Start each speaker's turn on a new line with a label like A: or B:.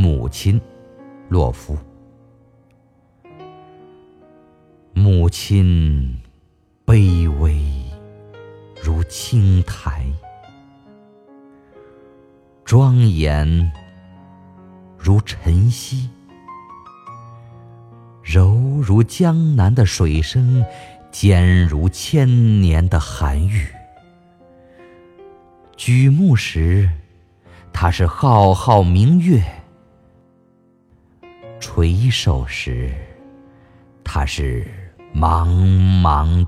A: 母亲，洛夫。母亲卑微如青苔，庄严如晨曦，柔如江南的水声，坚如千年的寒玉。举目时，她是浩浩明月；垂首时，它是茫茫。